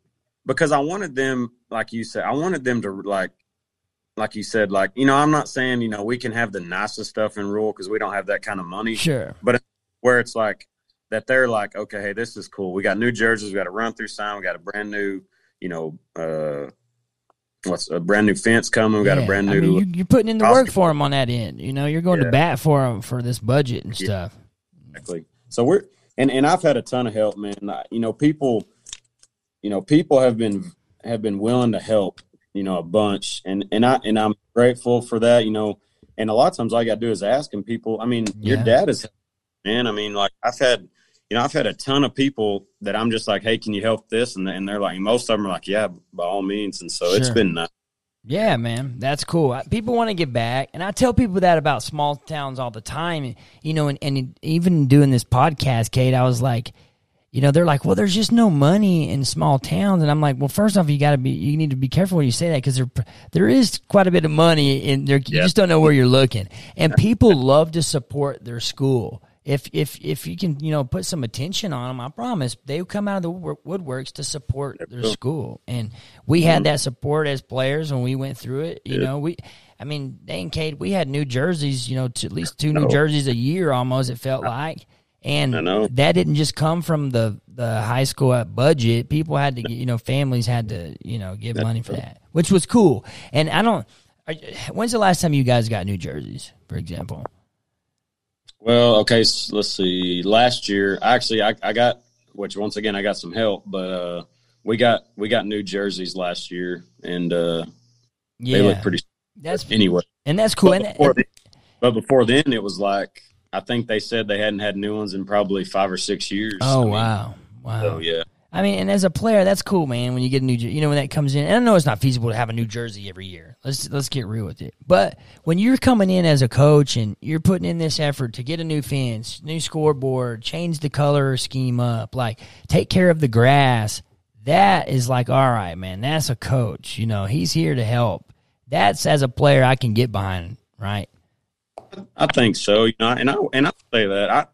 because I wanted them, like you said, I wanted them to like, like you said, like, you know, I'm not saying, you know, we can have the nicest stuff in rule because we don't have that kind of money. Sure. But where it's like that they're like, okay, hey, this is cool. We got new jerseys. We got a run through sign. We got a brand new, you know, uh, what's a brand new fence coming. We got yeah. a brand new. I mean, you, are putting in the work for them on that end. You know, you're going yeah. to bat for them for this budget and stuff. Exactly. So we're and and I've had a ton of help, man. You know, people, you know, people have been have been willing to help. You know, a bunch, and and I and I'm grateful for that. You know, and a lot of times all I got to do is asking people. I mean, yeah. your dad is, man. I mean, like I've had you know, I've had a ton of people that I'm just like, hey, can you help this? And, and they're like, most of them are like, yeah, by all means. And so sure. it's been nice. Yeah, man, that's cool. People want to get back, and I tell people that about small towns all the time. You know, and, and even doing this podcast, Cade, I was like, you know, they're like, well, there's just no money in small towns, and I'm like, well, first off, you got to be, you need to be careful when you say that because there, there is quite a bit of money and there. You yep. just don't know where you're looking, and people love to support their school if if if you can you know put some attention on them, I promise they would come out of the woodworks to support their school. And we had mm-hmm. that support as players when we went through it. You yeah. know, we, I mean, Dane Cade, we had new jerseys. You know, to at least two new jerseys a year almost. It felt like. And that didn't just come from the, the high school budget. People had to, get you know, families had to, you know, give money for that, which was cool. And I don't. When's the last time you guys got new jerseys, for example? Well, okay, so let's see. Last year, actually, I, I got which once again I got some help, but uh, we got we got new jerseys last year, and uh, yeah. they look pretty. That's anyway, and that's cool. But before, then, but before then, it was like I think they said they hadn't had new ones in probably five or six years. Oh I mean, wow, wow. So yeah, I mean, and as a player, that's cool, man. When you get a new, you know, when that comes in, and I know it's not feasible to have a new jersey every year. Let's let's get real with it. But when you're coming in as a coach and you're putting in this effort to get a new fence, new scoreboard, change the color scheme up, like take care of the grass, that is like, all right, man, that's a coach. You know, he's here to help. That's as a player I can get behind, right? I think so. You know, and I and I say that I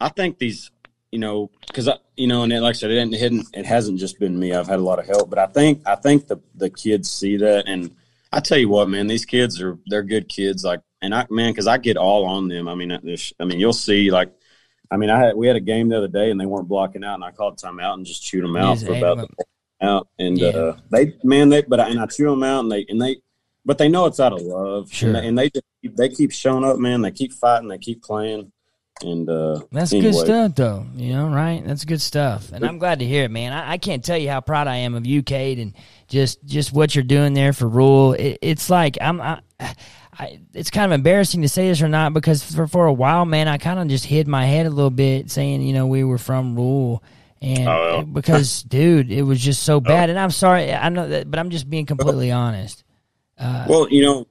I think these you know, because I, you know, and it, like I said, it, it, it hasn't just been me. I've had a lot of help, but I think I think the the kids see that, and I tell you what, man, these kids are they're good kids. Like, and I man, because I get all on them. I mean, this, I mean, you'll see. Like, I mean, I had we had a game the other day, and they weren't blocking out, and I called time out and just chewed them out for about the out, and yeah. uh, they man, they but I, and I chew them out, and they and they. But they know it's out of love, sure. and, they, and they just, they keep showing up, man. They keep fighting, they keep playing, and uh, that's anyway. good stuff, though. You know, right? That's good stuff, and I'm glad to hear it, man. I, I, can't tell you how proud I am of you, Cade, and just just what you're doing there for Rule. It, it's like I'm. I, I, it's kind of embarrassing to say this or not because for for a while, man, I kind of just hid my head a little bit, saying you know we were from Rule, and oh, well. because dude, it was just so oh. bad. Oh. And I'm sorry, I know that, but I'm just being completely honest. Uh, well, you know,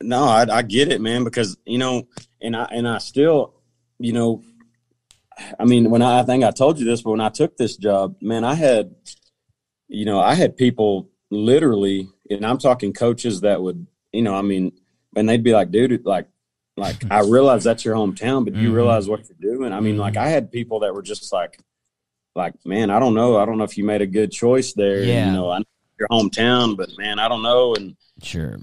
no, I, I get it, man, because you know, and I and I still you know, I mean, when I, I think I told you this, but when I took this job, man, I had, you know, I had people literally, and I'm talking coaches that would, you know, I mean, and they'd be like, dude, like, like I realize that's your hometown, but you mm-hmm. realize what you're doing. I mean, like mm-hmm. I had people that were just like, like, man, I don't know. I don't know if you made a good choice there. Yeah. You know, I know your hometown, but man, I don't know. And sure.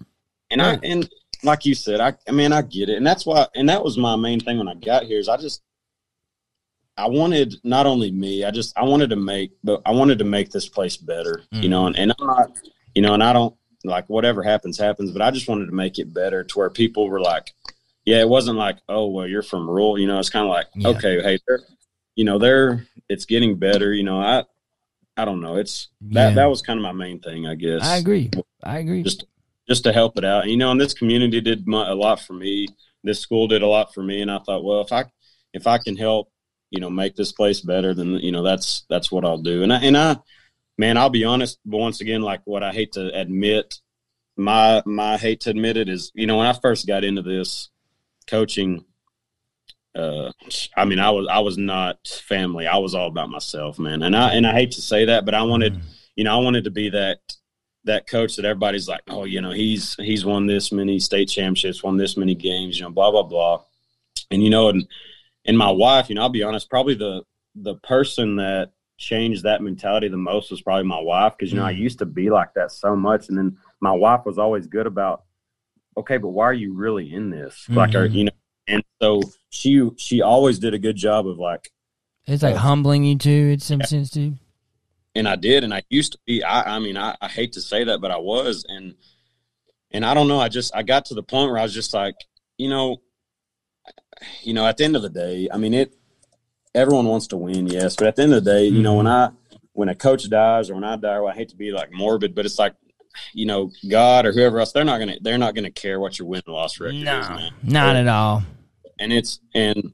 And I, and like you said, I, I mean, I get it, and that's why, and that was my main thing when I got here is I just, I wanted not only me, I just I wanted to make, but I wanted to make this place better, mm-hmm. you know, and, and I'm not, you know, and I don't like whatever happens happens, but I just wanted to make it better to where people were like, yeah, it wasn't like, oh well, you're from Rule, you know, it's kind of like, yeah. okay, hey, they're, you know, they're, it's getting better, you know, I, I don't know, it's that yeah. that was kind of my main thing, I guess. I agree, I agree. Just just to help it out. You know, and this community did a lot for me. This school did a lot for me, and I thought, well, if I if I can help, you know, make this place better, then you know that's that's what I'll do. And I and I, man, I'll be honest. But once again, like what I hate to admit, my my hate to admit it is, you know, when I first got into this coaching, uh, I mean, I was I was not family. I was all about myself, man. And I and I hate to say that, but I wanted, mm. you know, I wanted to be that that coach that everybody's like, oh, you know, he's he's won this many state championships, won this many games, you know, blah blah blah. And you know, and and my wife, you know, I'll be honest, probably the the person that changed that mentality the most was probably my wife because you know mm. I used to be like that so much, and then my wife was always good about, okay, but why are you really in this? Mm-hmm. Like, are, you know, and so she she always did a good job of like, it's like uh, humbling you too. It's some yeah. sense too. And I did, and I used to be. I, I mean, I, I hate to say that, but I was, and and I don't know. I just I got to the point where I was just like, you know, you know, at the end of the day, I mean, it. Everyone wants to win, yes, but at the end of the day, mm-hmm. you know, when mm-hmm. I when a coach dies or when I die, well, I hate to be like morbid, but it's like, you know, God or whoever else, they're not gonna they're not gonna care what your win loss record no, is, man. Not at all. And it's and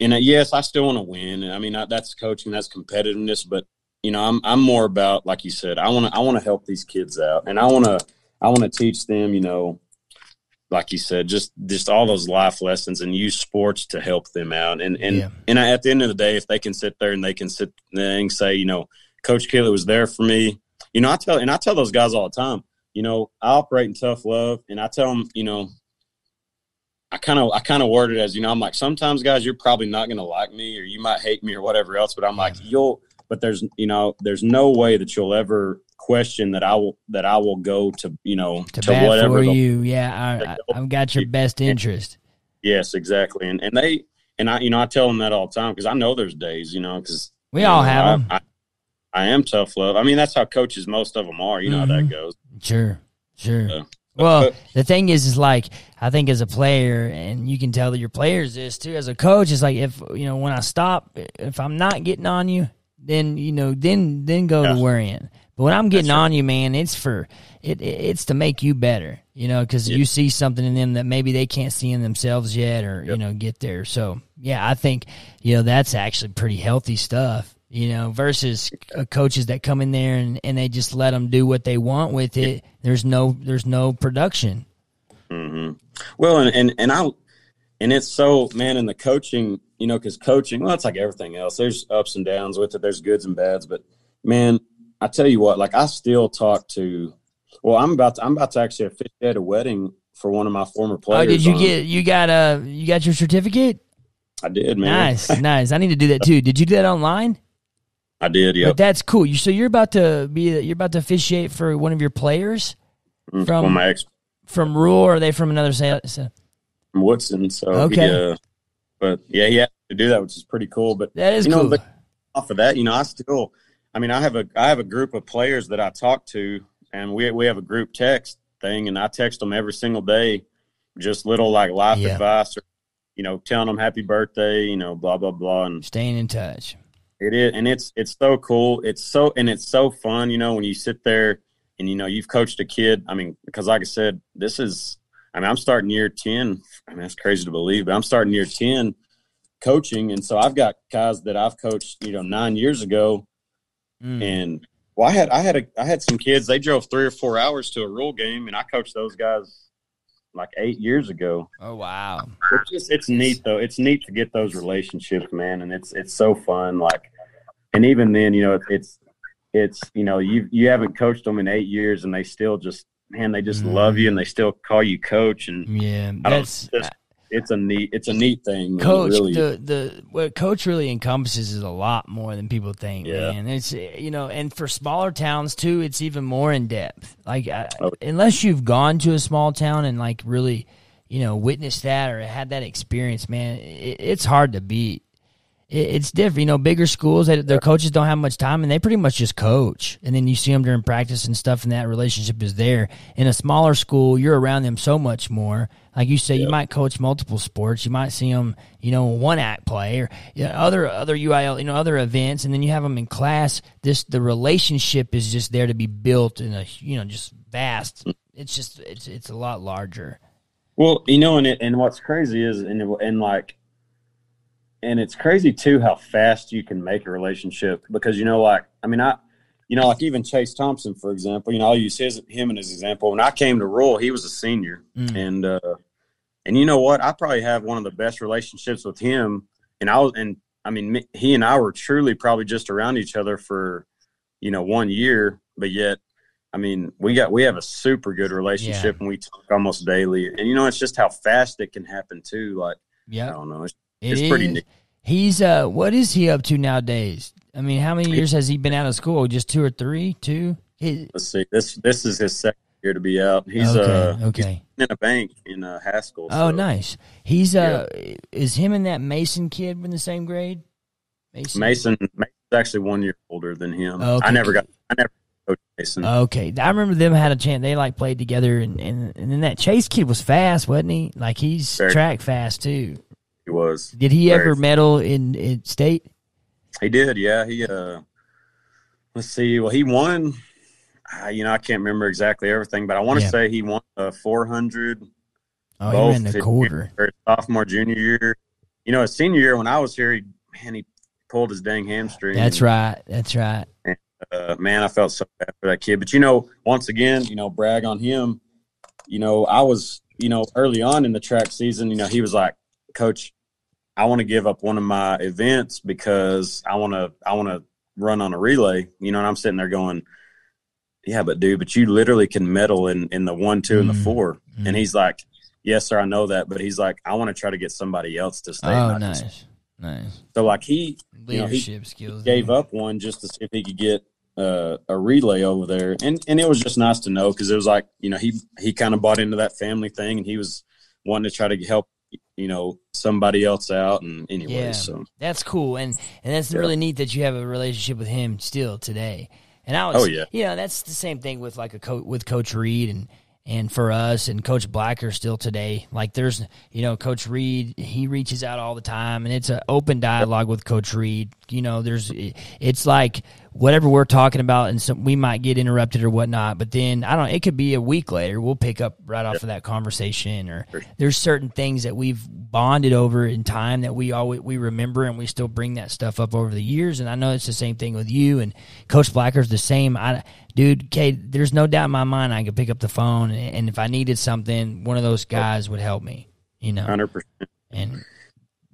and uh, yes, I still want to win. And I mean, I, that's coaching, that's competitiveness, but you know, I'm I'm more about like you said, I want to I want to help these kids out, and I want to I want to teach them, you know, like you said, just just all those life lessons and use sports to help them out. And and yeah. and at the end of the day, if they can sit there and they can sit there and say, you know, Coach Kelly was there for me. You know, I tell and I tell those guys all the time. You know, I operate in tough love, and I tell them, you know, I kind of I kind of word it as, you know, I'm like, sometimes guys, you're probably not going to like me, or you might hate me, or whatever else. But I'm like, you'll. But there's, you know, there's no way that you'll ever question that I will that I will go to you know to, to whatever for you. Yeah, I, have got your best interest. Yes, exactly, and and they and I you know I tell them that all the time because I know there's days you know because we all know, have I, them. I, I, am tough love. I mean that's how coaches most of them are. You know mm-hmm. how that mm-hmm. goes. Sure, sure. well, the thing is, is like I think as a player, and you can tell that your players this too. As a coach, it's like if you know when I stop, if I'm not getting on you, then you know, then then go yeah. to worrying. But when I'm getting on you, man, it's for it. It's to make you better, you know, because yep. you see something in them that maybe they can't see in themselves yet, or yep. you know, get there. So yeah, I think you know that's actually pretty healthy stuff. You know, versus uh, coaches that come in there and, and they just let them do what they want with it. Yep. There's no there's no production. Mm-hmm. Well, and, and and I and it's so man in the coaching, you know, because coaching, well, it's like everything else. There's ups and downs with it. There's goods and bads, but man, I tell you what, like I still talk to. Well, I'm about to, I'm about to actually officiate a wedding for one of my former players. Oh, did you on, get you got a you got your certificate? I did, man. Nice, nice. I need to do that too. Did you do that online? I did. Yeah, But that's cool. You so you're about to be you're about to officiate for one of your players mm, from my ex from Rule. Or are they from another? From Woodson. So okay, but yeah, he had to do that, which is pretty cool. But that is you know, cool. off of that, you know, I still I mean, I have a I have a group of players that I talk to, and we we have a group text thing, and I text them every single day, just little like life yeah. advice, or you know, telling them happy birthday, you know, blah blah blah, and staying in touch. It is, and it's it's so cool. It's so and it's so fun, you know, when you sit there and you know you've coached a kid. I mean, because like I said, this is. I mean, I'm starting year ten. I mean, that's crazy to believe, but I'm starting year ten coaching, and so I've got guys that I've coached, you know, nine years ago Mm. And well, I had I had a I had some kids. They drove three or four hours to a rule game, and I coached those guys like eight years ago. Oh wow! It's just it's neat though. It's neat to get those relationships, man, and it's it's so fun. Like, and even then, you know, it's it's you know you you haven't coached them in eight years, and they still just man, they just mm. love you, and they still call you coach. And yeah, that's just, it's a neat it's a neat thing. Coach, really. the the what coach really encompasses is a lot more than people think. Yeah. man. It's you know, and for smaller towns too, it's even more in depth. Like oh. unless you've gone to a small town and like really, you know, witnessed that or had that experience, man, it, it's hard to beat it's different. You know, bigger schools, they, their coaches don't have much time and they pretty much just coach. And then you see them during practice and stuff, and that relationship is there. In a smaller school, you're around them so much more. Like you say, you might coach multiple sports. You might see them, you know, one act play or you know, other other UIL, you know, other events, and then you have them in class. This the relationship is just there to be built in a you know just vast. Mm. It's just it's it's a lot larger. Well, you know, and it, and what's crazy is and and like and it's crazy too how fast you can make a relationship because you know like i mean i you know like even chase thompson for example you know i'll use his him and his example when i came to Rule, he was a senior mm. and uh and you know what? I probably have one of the best relationships with him. And I was, and I mean, he and I were truly probably just around each other for, you know, one year, but yet, I mean, we got we have a super good relationship, yeah. and we talk almost daily. And you know, it's just how fast it can happen too. Like, yeah, I don't know, it's, it it's pretty neat. He's uh, what is he up to nowadays? I mean, how many years has he been out of school? Just two or three? Two? Let's see. This this is his second year to be out. He's okay, uh okay. He's in a bank in uh, Haskell. Oh, so. Nice. He's uh, yeah. is him and that Mason kid in the same grade? Mason. Mason Mason's actually one year older than him. Okay. I never got. I never coached Mason. Okay, I remember them had a chance. They like played together, and and, and then that Chase kid was fast, wasn't he? Like he's Very track fast too. He was. Did he Very ever medal in, in state? He did. Yeah. He uh. Let's see. Well, he won uh, you know, I can't remember exactly everything, but I want to yeah. say he won a 400. Oh, both ran the quarter. Year, sophomore, junior year. You know, his senior year when I was here, he man, he pulled his dang hamstring. That's right. That's right. And, uh, man, I felt so bad for that kid. But you know, once again, you know, brag on him. You know, I was, you know, early on in the track season, you know, he was like, Coach, I want to give up one of my events because I want to, I want to run on a relay. You know, and I'm sitting there going yeah, but dude, but you literally can medal in in the one, two, and the mm. 4 mm. And he's like, yes, sir, I know that, but he's like, I want to try to get somebody else to stay. Oh, nice, just. nice. So like he leadership you know, he skills gave man. up one just to see if he could get uh, a relay over there, and and it was just nice to know because it was like you know he he kind of bought into that family thing, and he was wanting to try to help you know somebody else out and anyway yeah, so. that's cool and and that's yeah. really neat that you have a relationship with him still today. And I was, oh yeah, you know, that's the same thing with like a coach with Coach Reed and and for us and Coach Blacker still today. Like there's, you know, Coach Reed, he reaches out all the time, and it's an open dialogue with Coach Reed. You know, there's, it's like whatever we're talking about, and some, we might get interrupted or whatnot. But then I don't. It could be a week later. We'll pick up right off of that conversation, or there's certain things that we've bonded over in time that we always we remember, and we still bring that stuff up over the years. And I know it's the same thing with you and Coach Blacker's the same. I, dude, Cade, there's no doubt in my mind I could pick up the phone, and if I needed something, one of those guys would help me. You know, hundred percent. And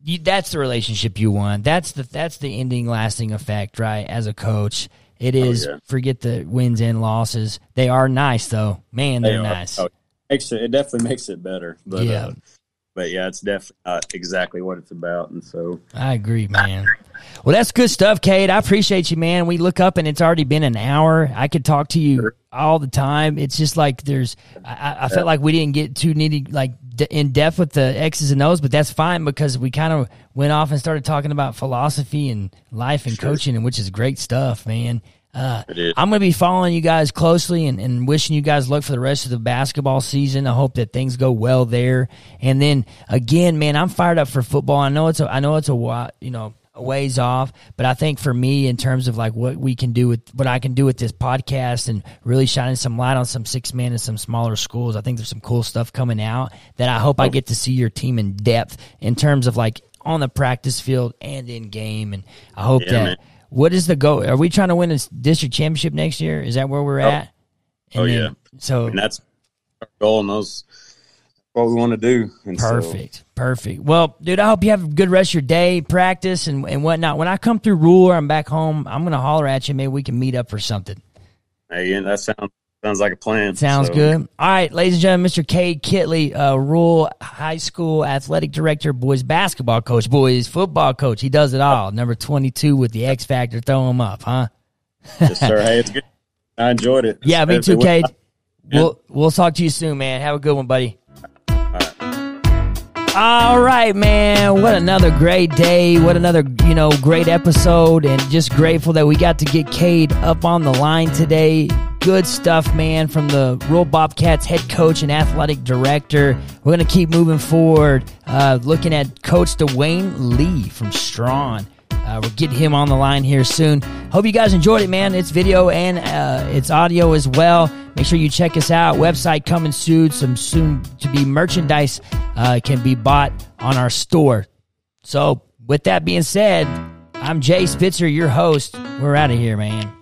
you, that's the relationship you want. That's the that's the ending, lasting effect, right? As a coach, it is oh. Oh, yeah. Forget the wins and losses. They are nice, though. Man, they're they nice. Oh, it, it definitely makes it better. But yeah. Uh, but yeah, it's definitely not uh, exactly what it's about. And so I agree, man. Well, that's good stuff, Cade. I appreciate you, man. We look up and it's already been an hour. I could talk to you all the time. It's just like there's, I, I felt like we didn't get too needy, like in depth with the X's and O's, but that's fine because we kind of went off and started talking about philosophy and life and sure. coaching, and which is great stuff, man. Uh, I'm going to be following you guys closely and, and, wishing you guys luck for the rest of the basketball season. I hope that things go well there. And then again, man, I'm fired up for football. I know it's a, I know it's a you know, a ways off, but I think for me, in terms of like what we can do with what I can do with this podcast and really shining some light on some six man and some smaller schools, I think there's some cool stuff coming out that I hope I get to see your team in depth in terms of like on the practice field and in game. And I hope yeah, that. Man what is the goal? Are we trying to win a district championship next year? Is that where we're oh. at? And oh then, yeah. So and that's our goal, and those what we want to do. And perfect, so. perfect. Well, dude, I hope you have a good rest of your day, practice and and whatnot. When I come through Rule or I'm back home, I'm gonna holler at you. Maybe we can meet up for something. Hey, that sounds Sounds like a plan. Sounds so. good. All right, ladies and gentlemen, Mr. Cade Kitley, uh, Rule High School athletic director, boys basketball coach, boys football coach. He does it all. Number 22 with the X Factor. Throw him up, huh? yes, sir. Hey, it's good. I enjoyed it. Yeah, me too, Cade. We'll, we'll talk to you soon, man. Have a good one, buddy. All right, man. What another great day. What another, you know, great episode. And just grateful that we got to get Cade up on the line today. Good stuff, man, from the Rule Bobcats head coach and athletic director. We're going to keep moving forward, uh, looking at Coach Dwayne Lee from Strawn. Uh, we'll get him on the line here soon. Hope you guys enjoyed it, man. It's video and uh, it's audio as well. Make sure you check us out. Website coming soon. Some soon to be merchandise uh, can be bought on our store. So, with that being said, I'm Jay Spitzer, your host. We're out of here, man.